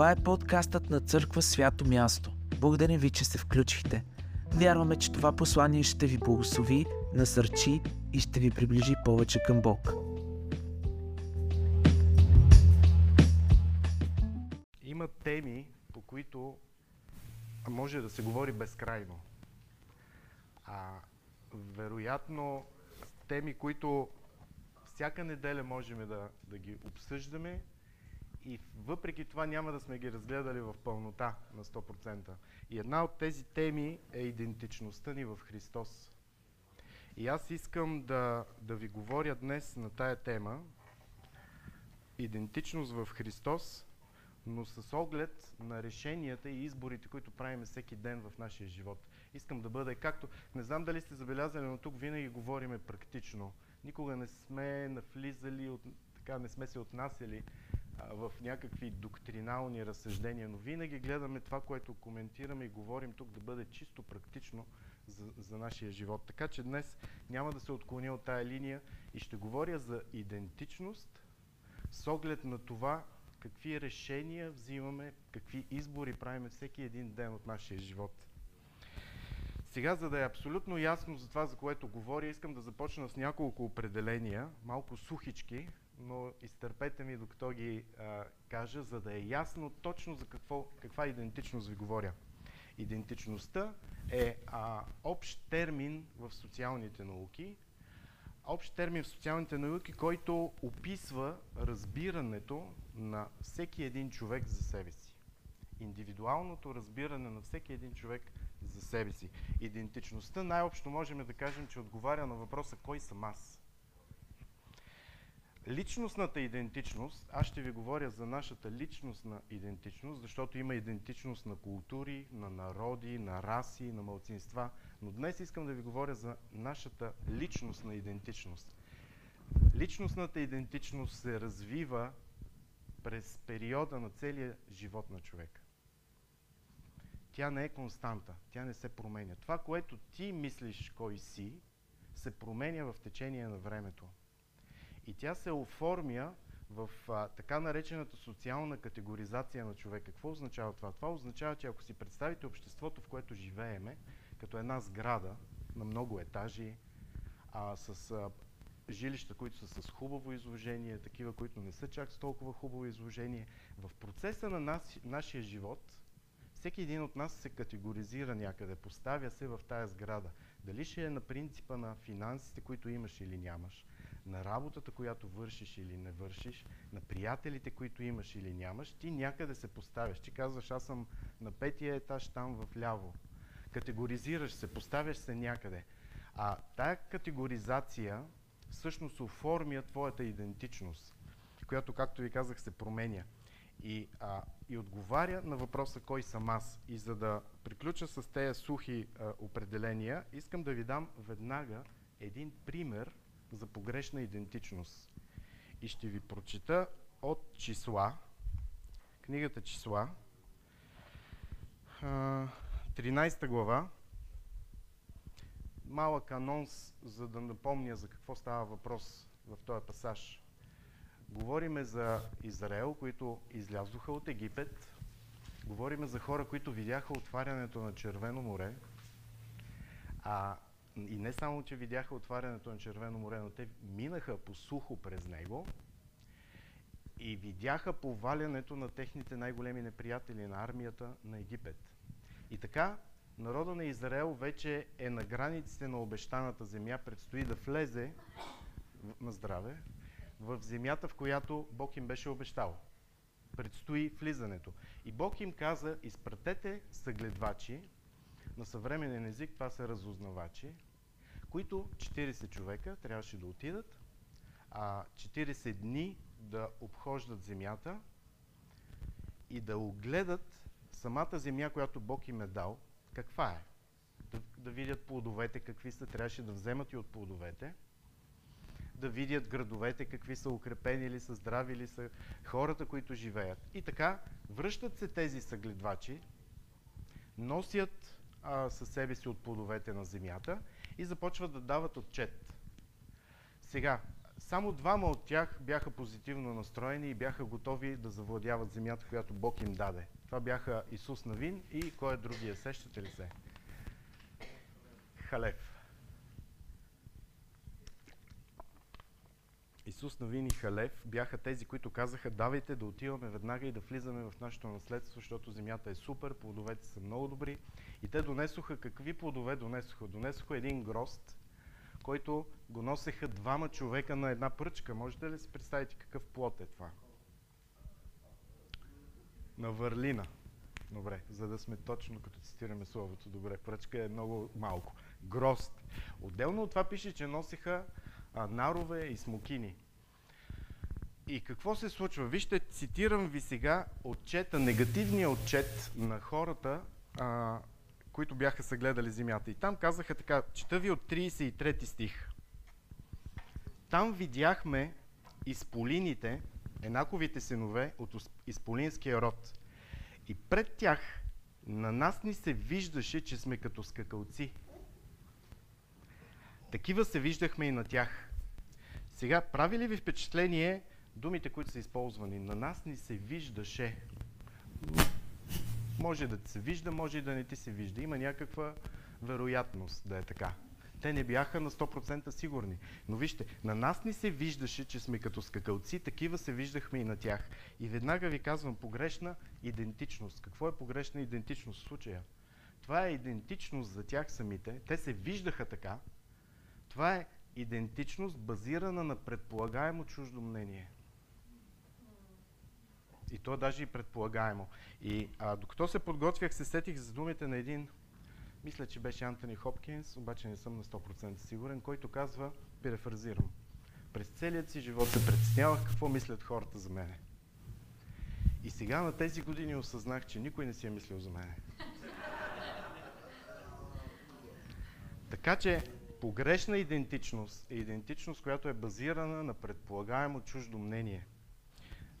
Това е подкастът на Църква Свято Място. Благодарим ви, че се включихте. Вярваме, че това послание ще ви благослови, насърчи и ще ви приближи повече към Бог. Има теми, по които може да се говори безкрайно. А вероятно теми, които всяка неделя можем да, да ги обсъждаме и въпреки това няма да сме ги разгледали в пълнота на 100%. И една от тези теми е идентичността ни в Христос. И аз искам да, да ви говоря днес на тая тема идентичност в Христос, но с оглед на решенията и изборите, които правим всеки ден в нашия живот. Искам да бъде както... Не знам дали сте забелязали, но тук винаги говориме практично. Никога не сме навлизали, от, така не сме се отнасяли в някакви доктринални разсъждения, но винаги гледаме това, което коментираме и говорим тук да бъде чисто практично за, за нашия живот. Така че днес няма да се отклоня от тая линия и ще говоря за идентичност с оглед на това какви решения взимаме, какви избори правим всеки един ден от нашия живот. Сега, за да е абсолютно ясно за това, за което говоря, искам да започна с няколко определения, малко сухички, но изтърпете ми докато ги а, кажа, за да е ясно точно за какво, каква идентичност ви говоря. Идентичността е а, общ термин в социалните науки, общ термин в социалните науки, който описва разбирането на всеки един човек за себе си. Индивидуалното разбиране на всеки един човек за себе си. Идентичността най-общо можем да кажем, че отговаря на въпроса кой съм аз. Личностната идентичност, аз ще ви говоря за нашата личностна идентичност, защото има идентичност на култури, на народи, на раси, на малцинства, но днес искам да ви говоря за нашата личностна идентичност. Личностната идентичност се развива през периода на целия живот на човека. Тя не е константа, тя не се променя. Това, което ти мислиш кой си, се променя в течение на времето. И тя се оформя в а, така наречената социална категоризация на човека. Какво означава това? Това означава, че ако си представите обществото, в което живееме, като една сграда на много етажи, а, с а, жилища, които са с хубаво изложение, такива, които не са чак с толкова хубаво изложение. В процеса на нас, нашия живот, всеки един от нас се категоризира някъде, поставя се в тая сграда. Дали ще е на принципа на финансите, които имаш или нямаш, на работата, която вършиш или не вършиш, на приятелите, които имаш или нямаш, ти някъде се поставяш. Ти казваш, аз съм на петия етаж там в ляво. Категоризираш се, поставяш се някъде. А тая категоризация всъщност оформя твоята идентичност, която, както ви казах, се променя. И, а, и отговаря на въпроса кой съм аз. И за да приключа с тези сухи а, определения, искам да ви дам веднага един пример за погрешна идентичност. И ще ви прочита от числа, книгата числа, 13 глава, малък анонс, за да напомня за какво става въпрос в този пасаж. Говориме за Израел, които излязоха от Египет. Говориме за хора, които видяха отварянето на Червено море. А, и не само, че видяха отварянето на Червено море, но те минаха по сухо през него и видяха повалянето на техните най-големи неприятели на армията на Египет. И така, народа на Израел вече е на границите на обещаната земя, предстои да влезе на здраве в земята, в която Бог им беше обещал. Предстои влизането. И Бог им каза, изпратете съгледвачи, на съвременен език това са разузнавачи, които 40 човека трябваше да отидат, а 40 дни да обхождат земята и да огледат самата земя, която Бог им е дал, каква е. Да, да видят плодовете какви са, трябваше да вземат и от плодовете, да видят градовете какви са укрепени ли са, здрави ли са, хората, които живеят. И така, връщат се тези съгледвачи, носят а, със себе си от плодовете на земята и започват да дават отчет. Сега, Само двама от тях бяха позитивно настроени и бяха готови да завладяват земята, която Бог им даде. Това бяха Исус Навин и кой е другия? Сещате ли се? Халев. Исус Навин и Халев бяха тези, които казаха, давайте да отиваме веднага и да влизаме в нашето наследство, защото земята е супер, плодовете са много добри. И те донесоха, какви плодове донесоха? Донесоха един грост, който го носеха двама човека на една пръчка. Можете ли си представите какъв плод е това? На върлина. Добре, за да сме точно като цитираме словото. Добре, пръчка е много малко. Грост. Отделно от това пише, че носеха а, нарове и смокини. И какво се случва? Вижте, цитирам ви сега отчета, негативния отчет на хората, а, които бяха съгледали земята. И там казаха така, чета ви от 33 стих. Там видяхме изполините, енаковите синове от изполинския род. И пред тях на нас ни се виждаше, че сме като скакалци. Такива се виждахме и на тях. Сега, прави ли ви впечатление думите, които са използвани? На нас ни се виждаше. Може да ти се вижда, може и да не ти се вижда. Има някаква вероятност да е така. Те не бяха на 100% сигурни. Но вижте, на нас ни се виждаше, че сме като скакалци, такива се виждахме и на тях. И веднага ви казвам погрешна идентичност. Какво е погрешна идентичност в случая? Това е идентичност за тях самите. Те се виждаха така. Това е идентичност, базирана на предполагаемо чуждо мнение. И то даже и предполагаемо. И а, докато се подготвях, се сетих за думите на един, мисля, че беше Антони Хопкинс, обаче не съм на 100% сигурен, който казва, перефразирам, през целият си живот се притеснявах какво мислят хората за мене. И сега на тези години осъзнах, че никой не си е мислил за мене. така че погрешна идентичност е идентичност, която е базирана на предполагаемо чуждо мнение.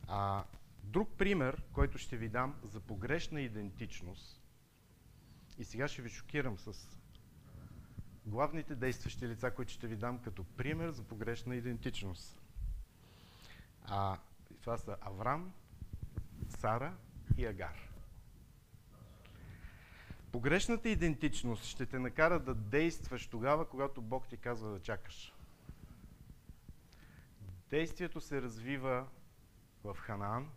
А, друг пример, който ще ви дам за погрешна идентичност, и сега ще ви шокирам с главните действащи лица, които ще ви дам като пример за погрешна идентичност. А, това са Аврам, Сара и Агар. Погрешната идентичност ще те накара да действаш тогава, когато Бог ти казва да чакаш. Действието се развива в Ханаан.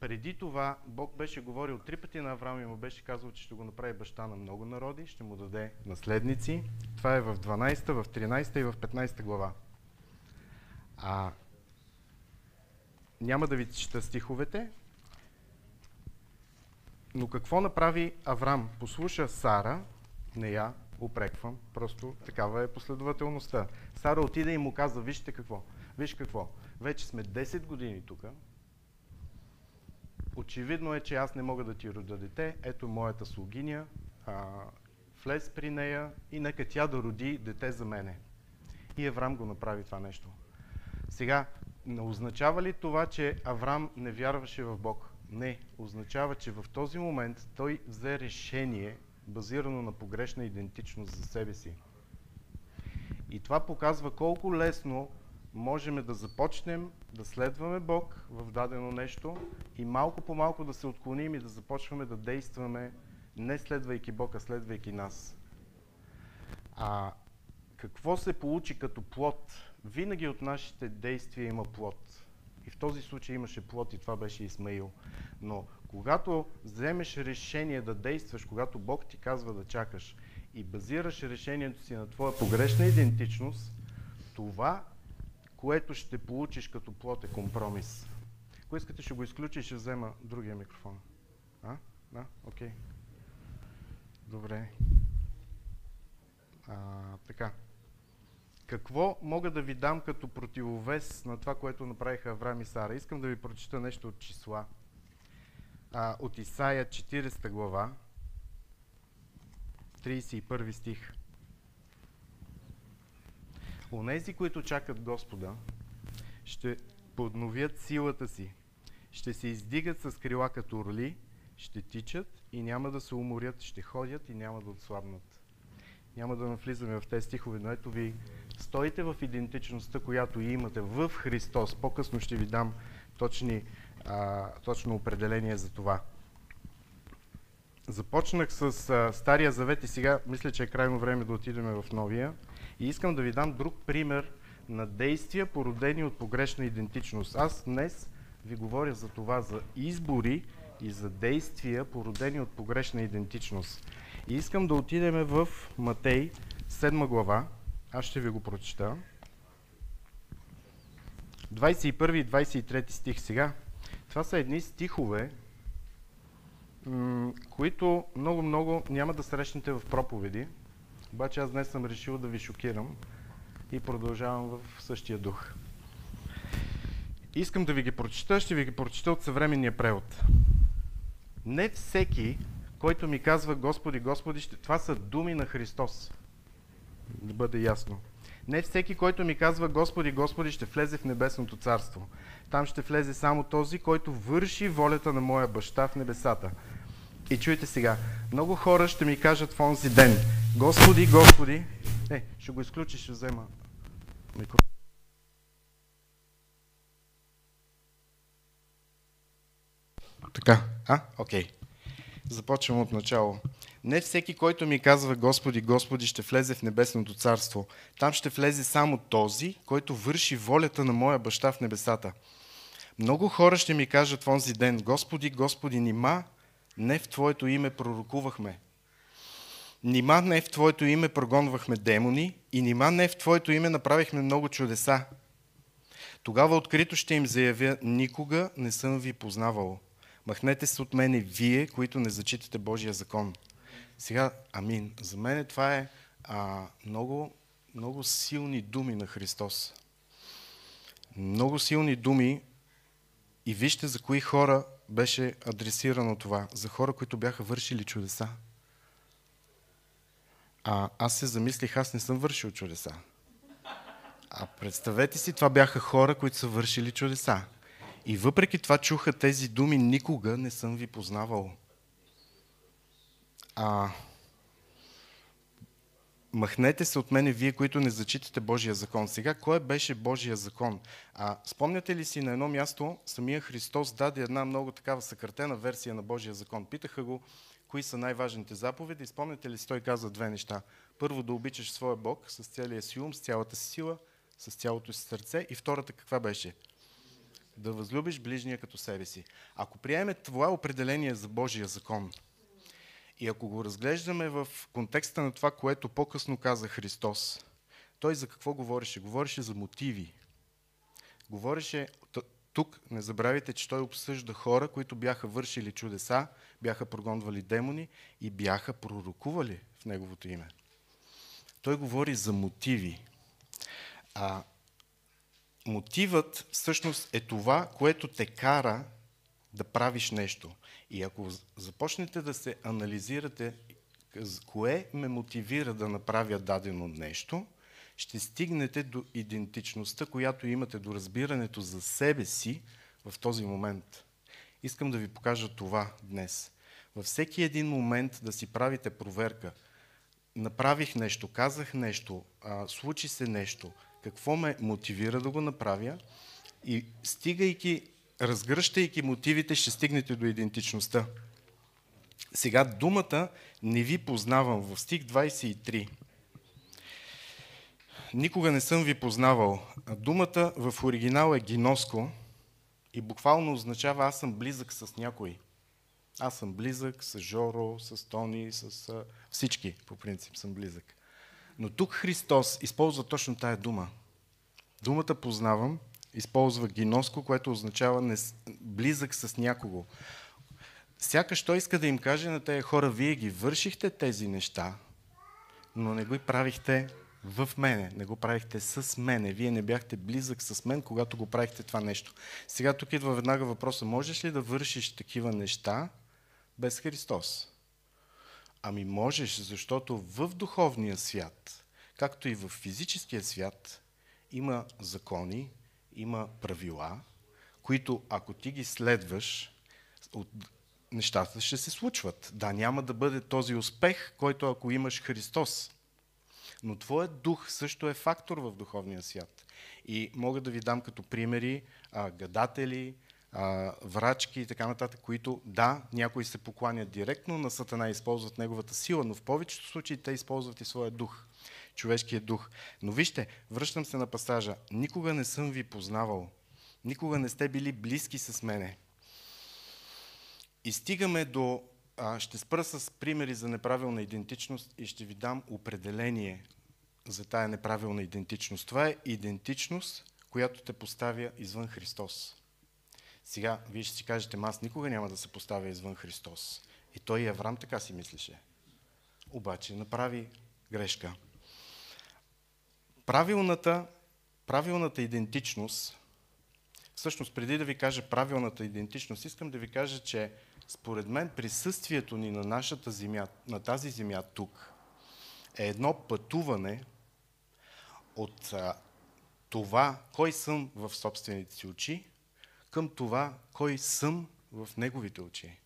Преди това Бог беше говорил три пъти на Авраам и му беше казал, че ще го направи баща на много народи, ще му даде наследници. Това е в 12, в 13 и в 15 глава. А, няма да ви чета стиховете, но какво направи Аврам? Послуша Сара, не я упреквам, просто такава е последователността. Сара отиде и му каза, вижте какво, виж какво, вече сме 10 години тук, очевидно е, че аз не мога да ти рода дете, ето моята слугиня, а, влез при нея и нека тя да роди дете за мене. И Аврам го направи това нещо. Сега, не означава ли това, че Аврам не вярваше в Бог? Не, означава, че в този момент той взе решение, базирано на погрешна идентичност за себе си. И това показва колко лесно можем да започнем да следваме Бог в дадено нещо и малко по малко да се отклоним и да започваме да действаме не следвайки Бог, а следвайки нас. А какво се получи като плод? Винаги от нашите действия има плод. И в този случай имаше плод и това беше Исмаил. Но когато вземеш решение да действаш, когато Бог ти казва да чакаш и базираш решението си на твоя погрешна идентичност, това, което ще получиш като плод е компромис. Ако искате, ще го изключа и ще взема другия микрофон. А? Да? Окей. Okay. Добре. А, така. Какво мога да ви дам като противовес на това, което направиха Авраам и Сара? Искам да ви прочита нещо от числа. А, от Исаия 40 глава, 31 стих. Онези, които чакат Господа, ще подновят силата си, ще се издигат с крила като орли, ще тичат и няма да се уморят, ще ходят и няма да отслабнат. Няма да навлизаме в тези стихове, но ето ви стоите в идентичността, която имате в Христос. По-късно ще ви дам точни, а, точно определение за това. Започнах с а, Стария Завет и сега мисля, че е крайно време да отидем в Новия. И искам да ви дам друг пример на действия, породени от погрешна идентичност. Аз днес ви говоря за това, за избори и за действия, породени от погрешна идентичност. И искам да отидем в Матей, 7 глава. Аз ще ви го прочита. 21 и 23 стих сега. Това са едни стихове, които много-много няма да срещнете в проповеди. Обаче аз днес съм решил да ви шокирам и продължавам в същия дух. Искам да ви ги прочита, ще ви ги прочита от съвременния превод. Не всеки, който ми казва Господи, Господи, ще... това са думи на Христос. Да бъде ясно. Не всеки, който ми казва Господи, Господи, ще влезе в небесното царство. Там ще влезе само този, който върши волята на моя баща в небесата. И чуйте сега, много хора ще ми кажат в онзи ден, Господи, Господи, е, ще го изключиш, ще взема микрофон. Така, а? Окей. Okay. Започвам от начало. Не всеки, който ми казва Господи, Господи, ще влезе в небесното царство. Там ще влезе само този, който върши волята на моя баща в небесата. Много хора ще ми кажат в онзи ден, Господи, Господи, нима не в Твоето име пророкувахме. Нима не в Твоето име прогонвахме демони и нима не в Твоето име направихме много чудеса. Тогава открито ще им заявя, никога не съм ви познавал. Махнете се от мене вие, които не зачитате Божия закон. Сега, амин. За мен това е а, много, много силни думи на Христос. Много силни думи и вижте за кои хора беше адресирано това. За хора, които бяха вършили чудеса. А аз се замислих, аз не съм вършил чудеса. А представете си, това бяха хора, които са вършили чудеса. И въпреки това чуха тези думи, никога не съм ви познавал. А, махнете се от мене, вие, които не зачитате Божия закон. Сега, кой беше Божия закон? А, спомняте ли си на едно място, самия Христос даде една много такава съкратена версия на Божия закон. Питаха го, кои са най-важните заповеди. Спомняте ли си, той каза две неща. Първо, да обичаш своя Бог с целия си ум, с цялата си сила, с цялото си сърце. И втората каква беше? да възлюбиш ближния като себе си. Ако приеме това определение за Божия закон и ако го разглеждаме в контекста на това, което по-късно каза Христос, той за какво говореше? Говореше за мотиви. Говореше, тук не забравяйте, че той обсъжда хора, които бяха вършили чудеса, бяха прогонвали демони и бяха пророкували в неговото име. Той говори за мотиви. А мотивът всъщност е това, което те кара да правиш нещо. И ако започнете да се анализирате кое ме мотивира да направя дадено нещо, ще стигнете до идентичността, която имате, до разбирането за себе си в този момент. Искам да ви покажа това днес. Във всеки един момент да си правите проверка. Направих нещо, казах нещо, случи се нещо, какво ме мотивира да го направя и стигайки, разгръщайки мотивите, ще стигнете до идентичността. Сега думата не ви познавам в стих 23. Никога не съм ви познавал. Думата в оригинал е гиноско и буквално означава аз съм близък с някой. Аз съм близък с Жоро, с Тони, с всички, по принцип съм близък. Но тук Христос използва точно тая дума. Думата познавам използва гиноско, което означава не, близък с някого. Сякаш той иска да им каже на тези хора, вие ги вършихте тези неща, но не го правихте в мене, не го правихте с мене. Вие не бяхте близък с мен, когато го правихте това нещо. Сега тук идва веднага въпроса, можеш ли да вършиш такива неща без Христос? Ами можеш, защото в духовния свят, както и в физическия свят, има закони, има правила, които ако ти ги следваш, от нещата ще се случват. Да, няма да бъде този успех, който ако имаш Христос. Но твоят дух също е фактор в духовния свят. И мога да ви дам като примери а, гадатели, а, врачки и така нататък, които, да, някои се покланят директно на Сатана и използват неговата сила, но в повечето случаи те използват и своя дух, човешкият дух. Но вижте, връщам се на пасажа. Никога не съм ви познавал. Никога не сте били близки с мене. И стигаме до... А, ще спра с примери за неправилна идентичност и ще ви дам определение за тая неправилна идентичност. Това е идентичност, която те поставя извън Христос. Сега, вие ще си кажете, аз никога няма да се поставя извън Христос. И той и Аврам така си мислеше. Обаче направи грешка. Правилната, правилната идентичност, всъщност преди да ви кажа правилната идентичност, искам да ви кажа, че според мен присъствието ни на нашата земя, на тази земя тук, е едно пътуване от а, това, кой съм в собствените си очи, към това, кой съм в неговите очи.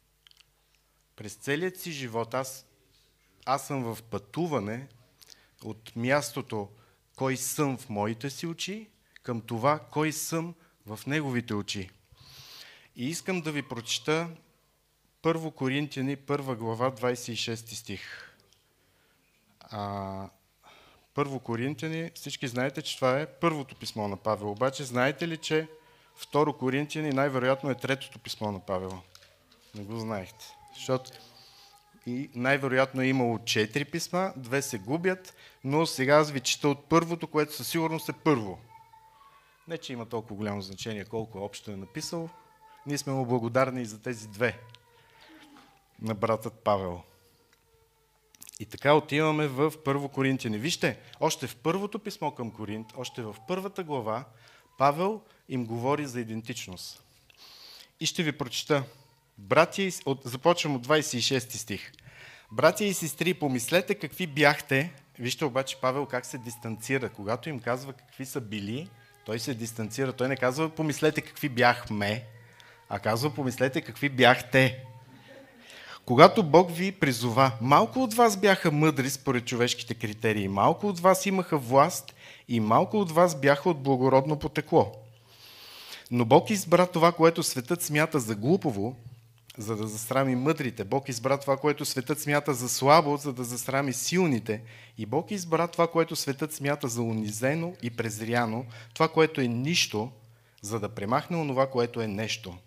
През целият си живот аз, аз съм в пътуване от мястото, кой съм в моите си очи, към това, кой съм в неговите очи. И искам да ви прочета 1 Коринтияни, 1 глава, 26 стих. А, Първо Коринтияни, всички знаете, че това е първото писмо на Павел. Обаче знаете ли, че Второ Коринтияни най-вероятно е третото писмо на Павел? Не го знаехте. Защото и най-вероятно е имало четири писма, две се губят, но сега аз ви чета от първото, което със сигурност е първо. Не, че има толкова голямо значение колко общо е написал. Ние сме му благодарни и за тези две на братът Павел. И така отиваме в Първо Коринтияни. Вижте, още в първото писмо към Коринт, още в първата глава, Павел им говори за идентичност. И ще ви прочета. Братия, от, започвам от 26 стих. Братия и сестри, помислете какви бяхте. Вижте обаче Павел как се дистанцира. Когато им казва какви са били, той се дистанцира. Той не казва помислете какви бяхме, а казва помислете какви бяхте. Когато Бог ви призова, малко от вас бяха мъдри според човешките критерии, малко от вас имаха власт и малко от вас бяха от благородно потекло. Но Бог избра това, което светът смята за глупово, за да засрами мъдрите. Бог избра това, което светът смята за слабо, за да засрами силните. И Бог избра това, което светът смята за унизено и презряно, това, което е нищо, за да премахне онова, което е нещо –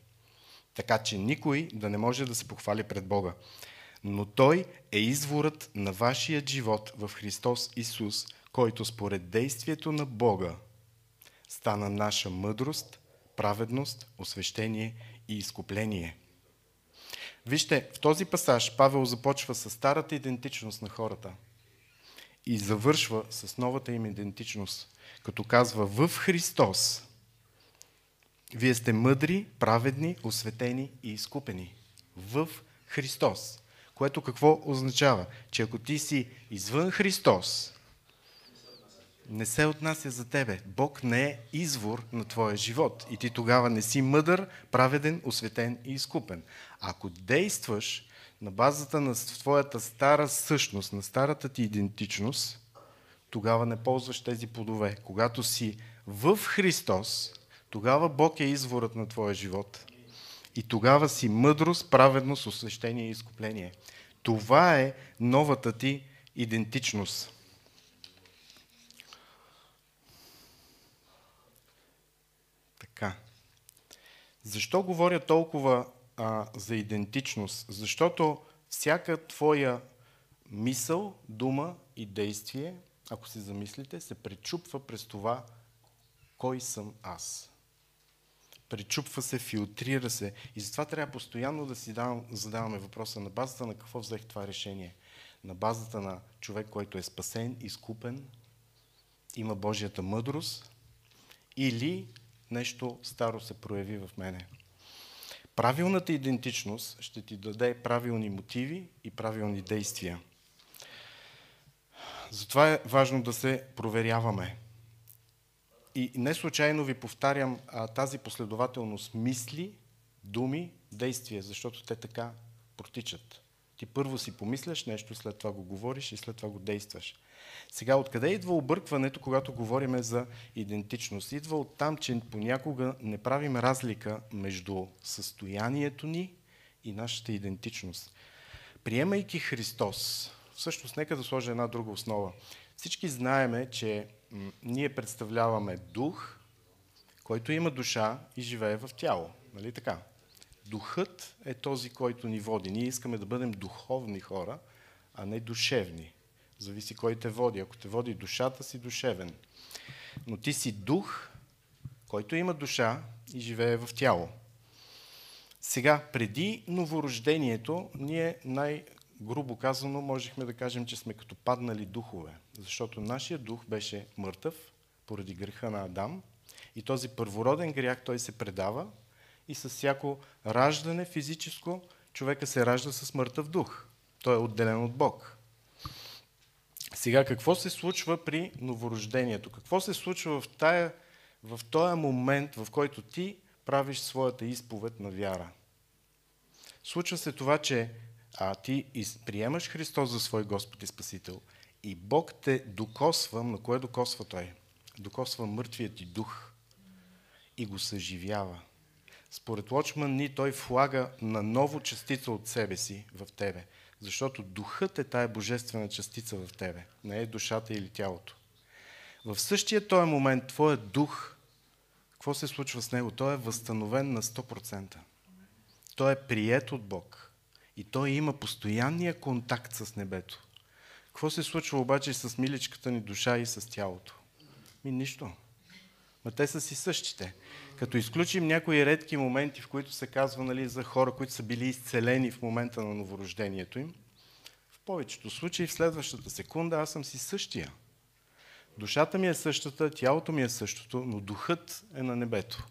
така че никой да не може да се похвали пред Бога. Но Той е изворът на вашия живот в Христос Исус, който според действието на Бога стана наша мъдрост, праведност, освещение и изкупление. Вижте, в този пасаж Павел започва с старата идентичност на хората и завършва с новата им идентичност, като казва в Христос вие сте мъдри, праведни, осветени и изкупени в Христос. Което какво означава? Че ако ти си извън Христос, не се отнася за тебе. Бог не е извор на твоя живот. И ти тогава не си мъдър, праведен, осветен и изкупен. Ако действаш на базата на твоята стара същност, на старата ти идентичност, тогава не ползваш тези плодове. Когато си в Христос, тогава Бог е изворът на твоя живот. И тогава си мъдрост, праведност, освещение и изкупление. Това е новата ти идентичност. Така. Защо говоря толкова а, за идентичност? Защото всяка твоя мисъл, дума и действие, ако се замислите, се пречупва през това, кой съм аз пречупва се, филтрира се. И затова трябва постоянно да си задаваме въпроса на базата на какво взех това решение. На базата на човек, който е спасен, изкупен, има Божията мъдрост или нещо старо се прояви в мене. Правилната идентичност ще ти даде правилни мотиви и правилни действия. Затова е важно да се проверяваме. И не случайно ви повтарям а, тази последователност мисли, думи, действия, защото те така протичат. Ти първо си помисляш нещо, след това го говориш и след това го действаш. Сега, откъде идва объркването, когато говорим за идентичност? Идва от там, че понякога не правим разлика между състоянието ни и нашата идентичност. Приемайки Христос, всъщност нека да сложа една друга основа. Всички знаеме, че ние представляваме дух, който има душа и живее в тяло. Нали така? Духът е този, който ни води. Ние искаме да бъдем духовни хора, а не душевни. Зависи кой те води. Ако те води душата, си душевен. Но ти си дух, който има душа и живее в тяло. Сега, преди новорождението, ние най-грубо казано можехме да кажем, че сме като паднали духове. Защото нашия дух беше мъртъв поради греха на Адам. И този първороден грях той се предава и с всяко раждане физическо човека се ражда с мъртъв дух. Той е отделен от Бог. Сега, какво се случва при новорождението? Какво се случва в, тая, в този момент, в който ти правиш своята изповед на вяра? Случва се това, че а, ти приемаш Христос за свой Господ и Спасител и Бог те докосва, на кое докосва Той? Докосва мъртвият ти дух и го съживява. Според Лочман ни той влага на ново частица от себе си в тебе. Защото духът е тая божествена частица в тебе, не е душата или тялото. В същия този момент твоят дух, какво се случва с него? Той е възстановен на 100%. Той е прият от Бог. И той има постоянния контакт с небето. Какво се случва обаче с миличката ни душа и с тялото? Ми нищо. Ма те са си същите. Като изключим някои редки моменти, в които се казва нали, за хора, които са били изцелени в момента на новорождението им, в повечето случаи в следващата секунда аз съм си същия. Душата ми е същата, тялото ми е същото, но духът е на небето.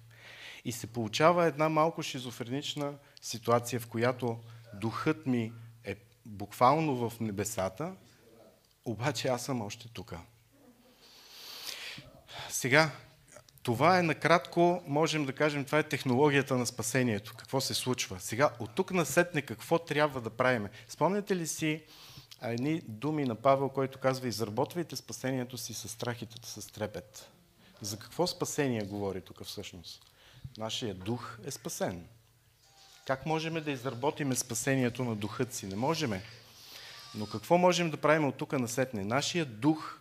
И се получава една малко шизофренична ситуация, в която духът ми е буквално в небесата, обаче аз съм още тук. Сега, това е накратко, можем да кажем, това е технологията на спасението. Какво се случва? Сега, от тук насетне какво трябва да правим? Спомняте ли си едни думи на Павел, който казва, изработвайте спасението си с страхите, с трепет. За какво спасение говори тук всъщност? Нашия дух е спасен. Как можем да изработиме спасението на духът си? Не можеме. Но какво можем да правим от тук насетне? Нашия дух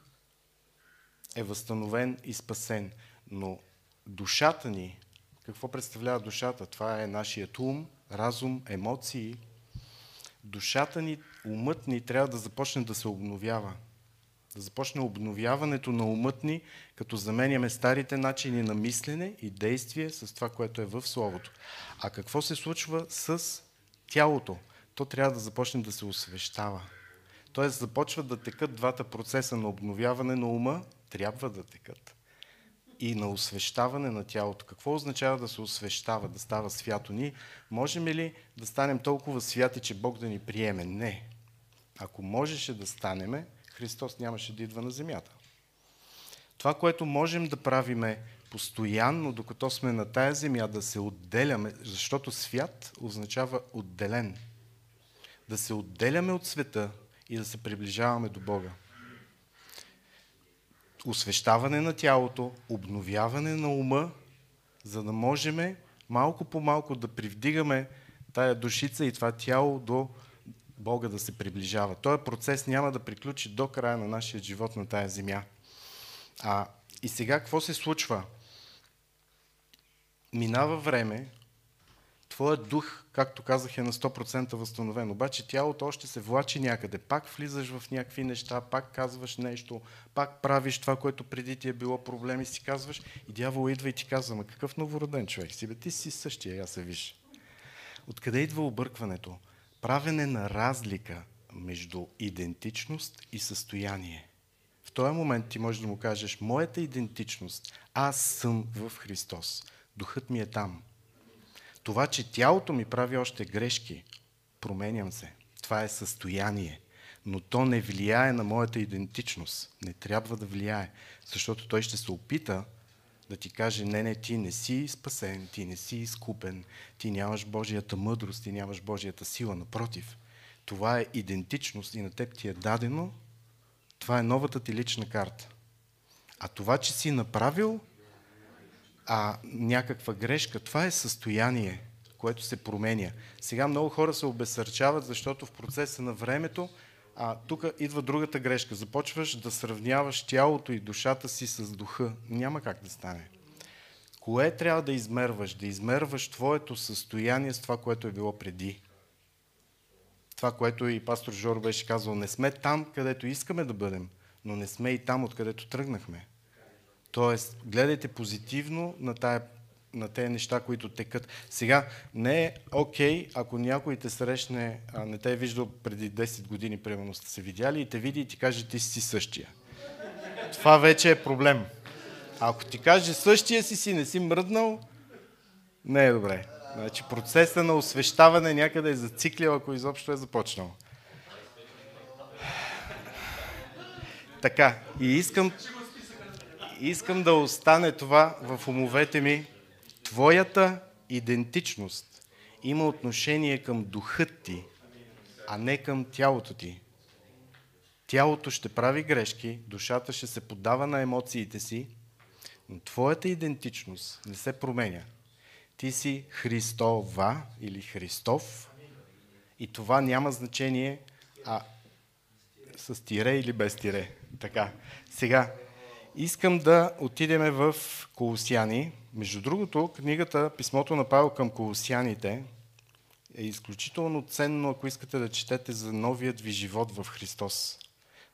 е възстановен и спасен. Но душата ни, какво представлява душата? Това е нашият ум, разум, емоции. Душата ни, умът ни трябва да започне да се обновява. Да започне обновяването на умът ни, като заменяме старите начини на мислене и действие с това, което е в Словото. А какво се случва с тялото? То трябва да започне да се освещава. Тоест започва да текат двата процеса на обновяване на ума, трябва да текат и на освещаване на тялото. Какво означава да се освещава, да става свято? Ние можем ли да станем толкова святи, че Бог да ни приеме? Не. Ако можеше да станеме, Христос нямаше да идва на земята. Това, което можем да правиме постоянно, докато сме на тая земя, да се отделяме, защото свят означава отделен. Да се отделяме от света и да се приближаваме до Бога освещаване на тялото, обновяване на ума, за да можем малко по малко да привдигаме тая душица и това тяло до Бога да се приближава. Този процес няма да приключи до края на нашия живот на тая земя. А, и сега какво се случва? Минава време, твоят дух, както казах, е на 100% възстановен. Обаче тялото още се влачи някъде. Пак влизаш в някакви неща, пак казваш нещо, пак правиш това, което преди ти е било проблем и си казваш. И дявол идва и ти казва, ма какъв новороден човек си? Бе, ти си същия, я се виж. Откъде идва объркването? Правене на разлика между идентичност и състояние. В този момент ти можеш да му кажеш, моята идентичност, аз съм в Христос. Духът ми е там. Това, че тялото ми прави още грешки, променям се. Това е състояние. Но то не влияе на моята идентичност. Не трябва да влияе. Защото той ще се опита да ти каже, не, не, ти не си спасен, ти не си изкупен, ти нямаш Божията мъдрост, ти нямаш Божията сила. Напротив, това е идентичност и на теб ти е дадено Това е новата ти лична карта. А това, че си направил а, някаква грешка, това е състояние, което се променя. Сега много хора се обесърчават, защото в процеса на времето а, тук идва другата грешка. Започваш да сравняваш тялото и душата си с духа. Няма как да стане. Кое трябва да измерваш? Да измерваш твоето състояние с това, което е било преди. Това, което и пастор Жор беше казал, не сме там, където искаме да бъдем, но не сме и там, откъдето тръгнахме. Тоест, гледайте позитивно на, тая, на тези неща, които текат. Сега, не е окей, okay, ако някой те срещне, а не те е виждал преди 10 години, примерно сте се видяли, и те види и ти каже, ти си същия. Това вече е проблем. Ако ти каже същия си си, не си мръднал, не е добре. Значи процеса на освещаване някъде е зациклил, ако изобщо е започнал. Така, и искам, искам да остане това в умовете ми. Твоята идентичност има отношение към духът ти, а не към тялото ти. Тялото ще прави грешки, душата ще се подава на емоциите си, но твоята идентичност не се променя. Ти си Христова или Христов и това няма значение а, с тире или без тире. Така. Сега, искам да отидем в Колосяни. Между другото, книгата Писмото на Павел към Колосяните е изключително ценно, ако искате да четете за новият ви живот в Христос.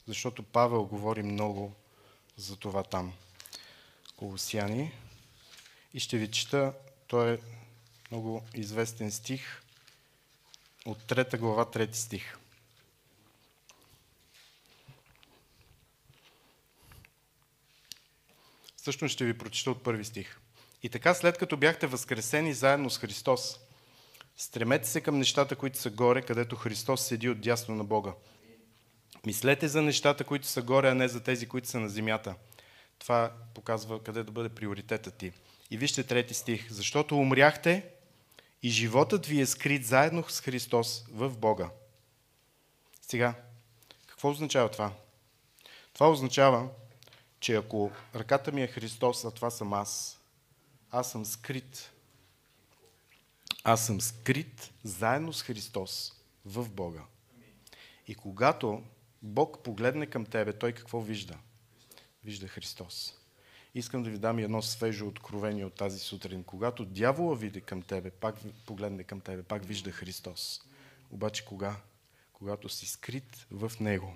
Защото Павел говори много за това там. Колосяни. И ще ви чета, той е много известен стих от трета глава, трети стих. Всъщност ще ви прочита от първи стих. И така, след като бяхте възкресени заедно с Христос, стремете се към нещата, които са горе, където Христос седи от дясно на Бога. Мислете за нещата, които са горе, а не за тези, които са на земята – това показва къде да бъде приоритетът ти. И вижте трети стих. Защото умряхте и животът ви е скрит заедно с Христос в Бога. Сега, какво означава това? Това означава, че ако ръката ми е Христос, а това съм аз, аз съм скрит. Аз съм скрит заедно с Христос в Бога. И когато Бог погледне към тебе, Той какво вижда? вижда Христос. Искам да ви дам едно свежо откровение от тази сутрин. Когато дявола види към тебе, пак погледне към тебе, пак вижда Христос. Обаче кога? Когато си скрит в Него.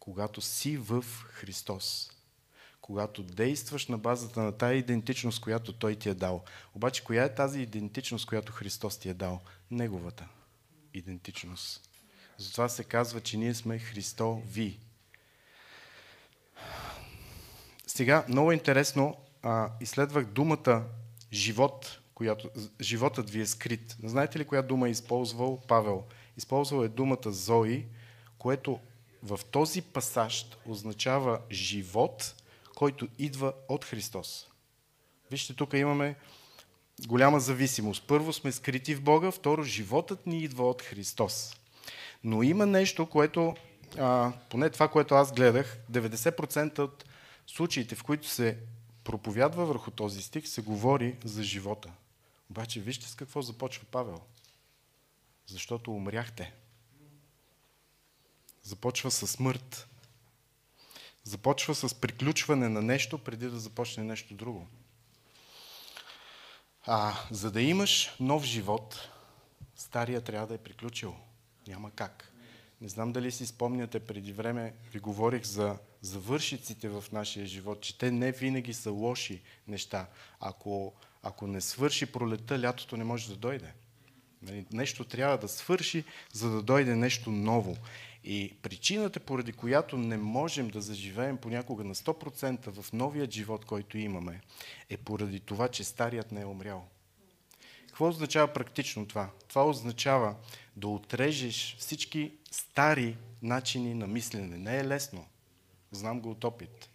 Когато си в Христос. Когато действаш на базата на тая идентичност, която Той ти е дал. Обаче коя е тази идентичност, която Христос ти е дал? Неговата идентичност. Затова се казва, че ние сме Христови. Сега, много интересно, а, изследвах думата живот, която, животът ви е скрит. Знаете ли коя дума е използвал Павел? Използвал е думата Зои, което в този пасаж означава живот, който идва от Христос. Вижте, тук имаме голяма зависимост. Първо сме скрити в Бога, второ животът ни идва от Христос. Но има нещо, което, а, поне това, което аз гледах, 90% от случаите, в които се проповядва върху този стих, се говори за живота. Обаче вижте с какво започва Павел. Защото умряхте. Започва с смърт. Започва с приключване на нещо, преди да започне нещо друго. А за да имаш нов живот, стария трябва да е приключил. Няма как. Не знам дали си спомняте, преди време ви говорих за завършиците в нашия живот, че те не винаги са лоши неща. Ако, ако не свърши пролета, лятото не може да дойде. Нали, нещо трябва да свърши, за да дойде нещо ново. И причината, поради която не можем да заживеем понякога на 100% в новия живот, който имаме, е поради това, че старият не е умрял. Какво означава практично това? Това означава да отрежеш всички стари начини на мислене. Не е лесно. Знам го от опит.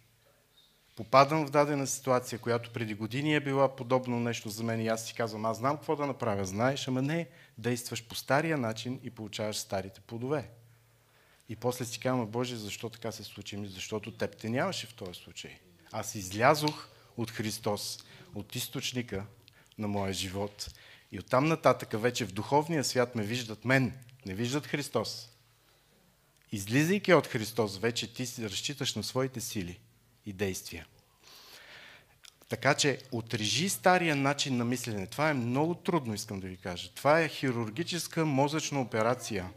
Попадам в дадена ситуация, която преди години е била подобно нещо за мен и аз си казвам, аз знам какво да направя, знаеш, ама не, действаш по стария начин и получаваш старите плодове. И после си казвам, Боже, защо така се случи? Ми, защото теб те нямаше в този случай. Аз излязох от Христос, от източника на моя живот. И оттам нататък вече в духовния свят ме виждат мен, не виждат Христос. Излизайки от Христос, вече ти разчиташ на своите сили и действия. Така че отрежи стария начин на мислене. Това е много трудно, искам да ви кажа. Това е хирургическа мозъчна операция.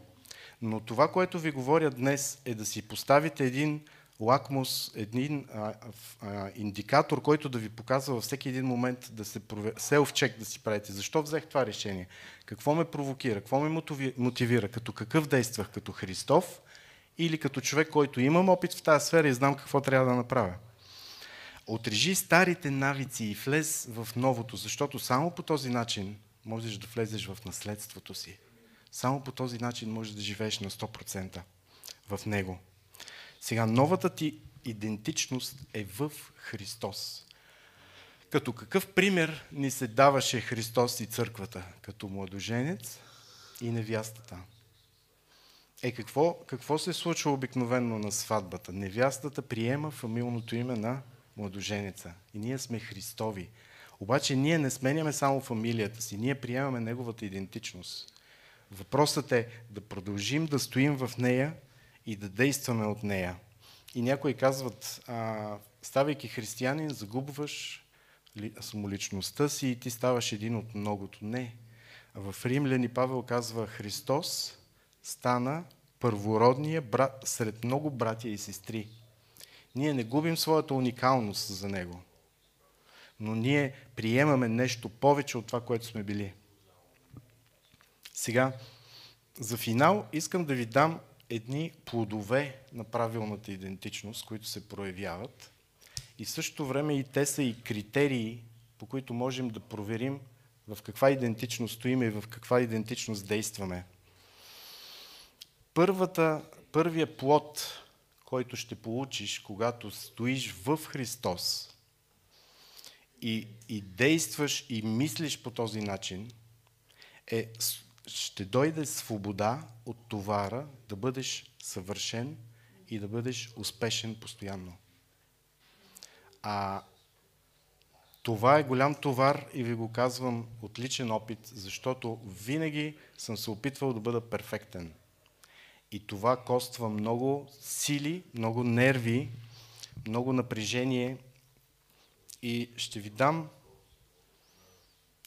Но това, което ви говоря днес, е да си поставите един лакмус, един а, а, индикатор, който да ви показва във всеки един момент да се провер... селф-чек да си правите. Защо взех това решение? Какво ме провокира? Какво ме мотивира? Като какъв действах? Като Христов или като човек, който имам опит в тази сфера и знам какво трябва да направя? Отрежи старите навици и влез в новото, защото само по този начин можеш да влезеш в наследството си. Само по този начин можеш да живееш на 100% в него. Сега, новата ти идентичност е в Христос. Като какъв пример ни се даваше Христос и църквата? Като младоженец и невястата. Е, какво, какво се случва обикновенно на сватбата? Невястата приема фамилното име на младоженеца. И ние сме Христови. Обаче ние не сменяме само фамилията си, ние приемаме неговата идентичност. Въпросът е да продължим да стоим в нея и да действаме от нея. И някои казват, а, ставайки християнин, загубваш самоличността си и ти ставаш един от многото. Не. В Римляни Павел казва, Христос стана първородния брат сред много братя и сестри. Ние не губим своята уникалност за Него, но ние приемаме нещо повече от това, което сме били. Сега, за финал искам да ви дам едни плодове на правилната идентичност, които се проявяват. И в същото време и те са и критерии, по които можем да проверим в каква идентичност стоим и в каква идентичност действаме. Първата, първия плод, който ще получиш, когато стоиш в Христос и, и действаш и мислиш по този начин, е ще дойде свобода от товара да бъдеш съвършен и да бъдеш успешен постоянно. А това е голям товар и ви го казвам от личен опит, защото винаги съм се опитвал да бъда перфектен. И това коства много сили, много нерви, много напрежение. И ще ви дам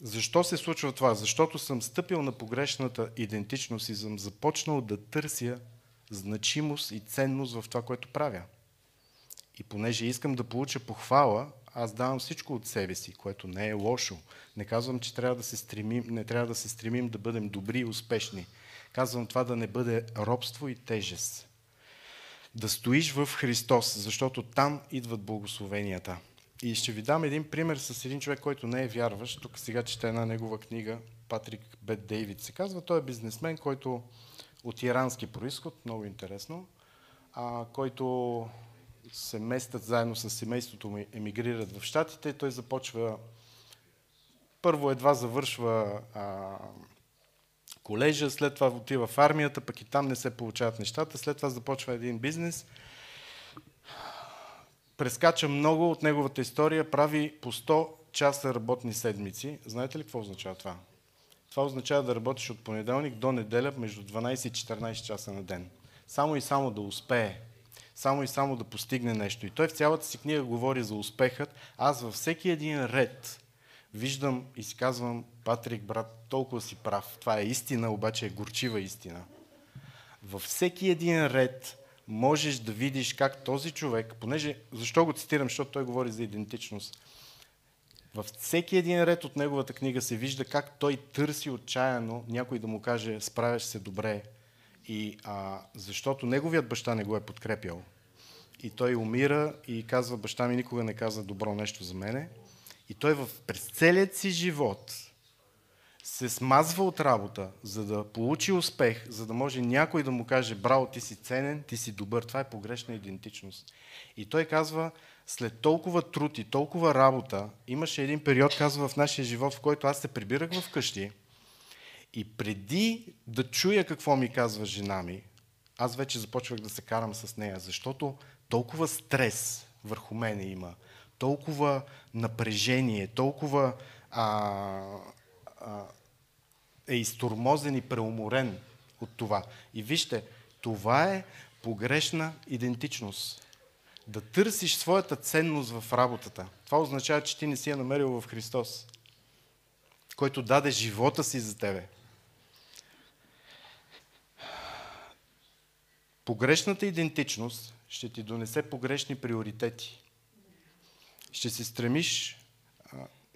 защо се случва това? Защото съм стъпил на погрешната идентичност и съм започнал да търся значимост и ценност в това, което правя. И понеже искам да получа похвала, аз давам всичко от себе си, което не е лошо. Не казвам, че трябва да се стремим, не трябва да се стремим да бъдем добри и успешни. Казвам това да не бъде робство и тежест. Да стоиш в Христос, защото там идват благословенията. И ще ви дам един пример с един човек, който не е вярващ. Тук сега чета една негова книга, Патрик Бет Дейвид се казва. Той е бизнесмен, който от ирански происход, много интересно, а, който се местят заедно с семейството му, емигрират в Штатите. Той започва, първо едва завършва а, колежа, след това отива в армията, пък и там не се получават нещата. След това започва един бизнес – прескача много от неговата история, прави по 100 часа работни седмици. Знаете ли какво означава това? Това означава да работиш от понеделник до неделя между 12 и 14 часа на ден. Само и само да успее. Само и само да постигне нещо. И той в цялата си книга говори за успехът. Аз във всеки един ред виждам и си казвам, Патрик, брат, толкова си прав. Това е истина, обаче е горчива истина. Във всеки един ред можеш да видиш как този човек, понеже, защо го цитирам, защото той говори за идентичност, във всеки един ред от неговата книга се вижда как той търси отчаяно някой да му каже справяш се добре, и, а, защото неговият баща не го е подкрепял. И той умира и казва, баща ми никога не каза добро нещо за мене. И той в, през целият си живот се смазва от работа, за да получи успех, за да може някой да му каже, браво, ти си ценен, ти си добър. Това е погрешна идентичност. И той казва, след толкова труд и толкова работа, имаше един период, казва, в нашия живот, в който аз се прибирах в къщи и преди да чуя какво ми казва жена ми, аз вече започвах да се карам с нея, защото толкова стрес върху мене има, толкова напрежение, толкова а, е изтормозен и преуморен от това. И вижте, това е погрешна идентичност. Да търсиш своята ценност в работата. Това означава, че ти не си я намерил в Христос, който даде живота си за тебе. Погрешната идентичност ще ти донесе погрешни приоритети. Ще се стремиш,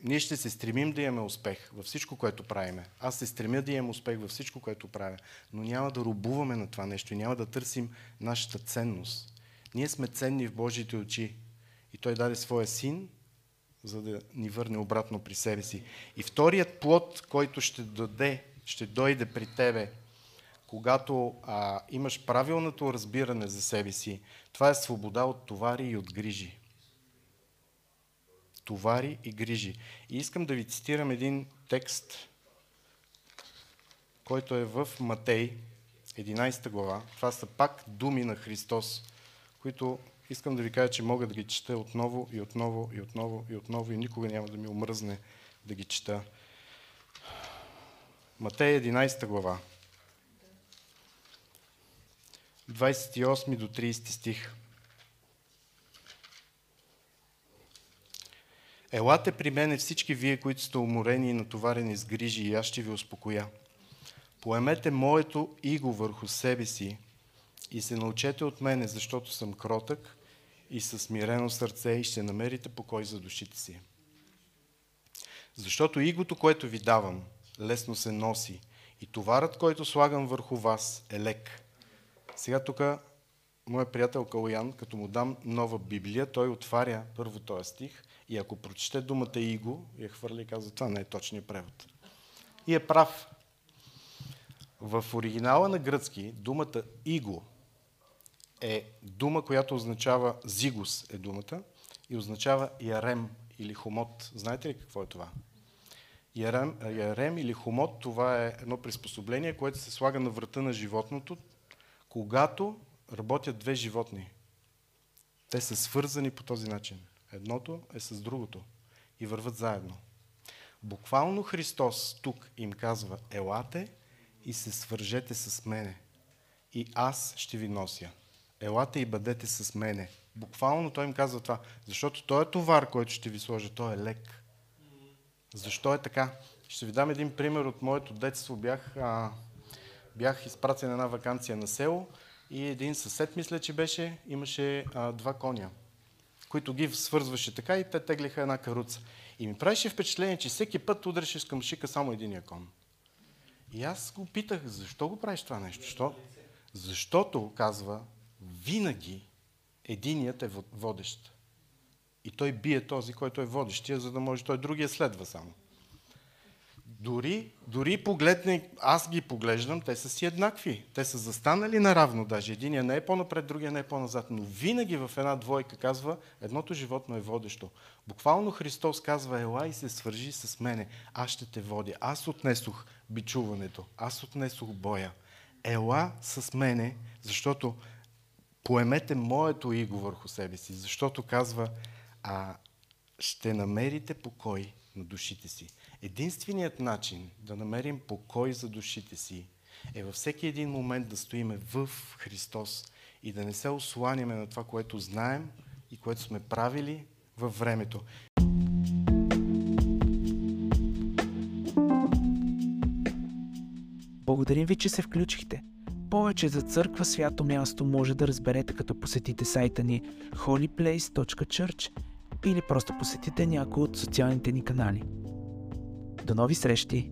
ние ще се стремим да имаме успех във всичко, което правиме. Аз се стремя да имам успех във всичко, което правя, но няма да рубуваме на това нещо няма да търсим нашата ценност. Ние сме ценни в Божиите очи и Той даде своя син, за да ни върне обратно при себе си. И вторият плод, който ще даде, ще дойде при тебе, когато а, имаш правилното разбиране за себе си, това е свобода от товари и от грижи. Товари и грижи. И искам да ви цитирам един текст, който е в Матей, 11 глава. Това са пак думи на Христос, които искам да ви кажа, че мога да ги чета отново и отново и отново и отново и никога няма да ми омръзне да ги чета. Матей 11 глава. 28 до 30 стих. Елате при мене всички вие, които сте уморени и натоварени с грижи, и аз ще ви успокоя. Поемете моето иго върху себе си и се научете от мене, защото съм кротък и със смирено сърце и ще намерите покой за душите си. Защото игото, което ви давам, лесно се носи и товарът, който слагам върху вас, е лек. Сега тук моят приятел Калоян, като му дам нова Библия, той отваря първо този стих и ако прочете думата Иго, я хвърля и казва, това не е точният превод. И е прав. В оригинала на гръцки думата Иго е дума, която означава зигус е думата и означава ярем или хомот. Знаете ли какво е това? Ярем, ярем или хомот, това е едно приспособление, което се слага на врата на животното, когато работят две животни. Те са свързани по този начин. Едното е с другото и върват заедно. Буквално Христос тук им казва, елате и се свържете с мене и аз ще ви нося. Елате и бъдете с мене. Буквално той им казва това, защото той е товар, който ще ви сложа, той е лек. Защо е така? Ще ви дам един пример от моето детство. Бях, а, бях изпратен една вакансия на село и един съсед, мисля, че беше, имаше а, два коня, които ги свързваше така и те теглиха една каруца. И ми правеше впечатление, че всеки път удреше с камшика само единия кон. И аз го питах, защо го правиш това нещо? Що? Защото, казва, винаги единият е водещ. И той бие този, който е водещия, за да може той другия следва само. Дори, дори погледне, аз ги поглеждам, те са си еднакви. Те са застанали наравно даже. Единия не е по-напред, другия не е по-назад. Но винаги в една двойка казва, едното животно е водещо. Буквално Христос казва, ела и се свържи с мене. Аз ще те водя. Аз отнесох бичуването. Аз отнесох боя. Ела с мене, защото поемете моето иго върху себе си, защото казва, а ще намерите покой на душите си. Единственият начин да намерим покой за душите си е във всеки един момент да стоиме в Христос и да не се осланяме на това, което знаем и което сме правили във времето. Благодарим ви, че се включихте. Повече за църква свято място може да разберете като посетите сайта ни holyplace.church или просто посетите някой от социалните ни канали. До нови срещи!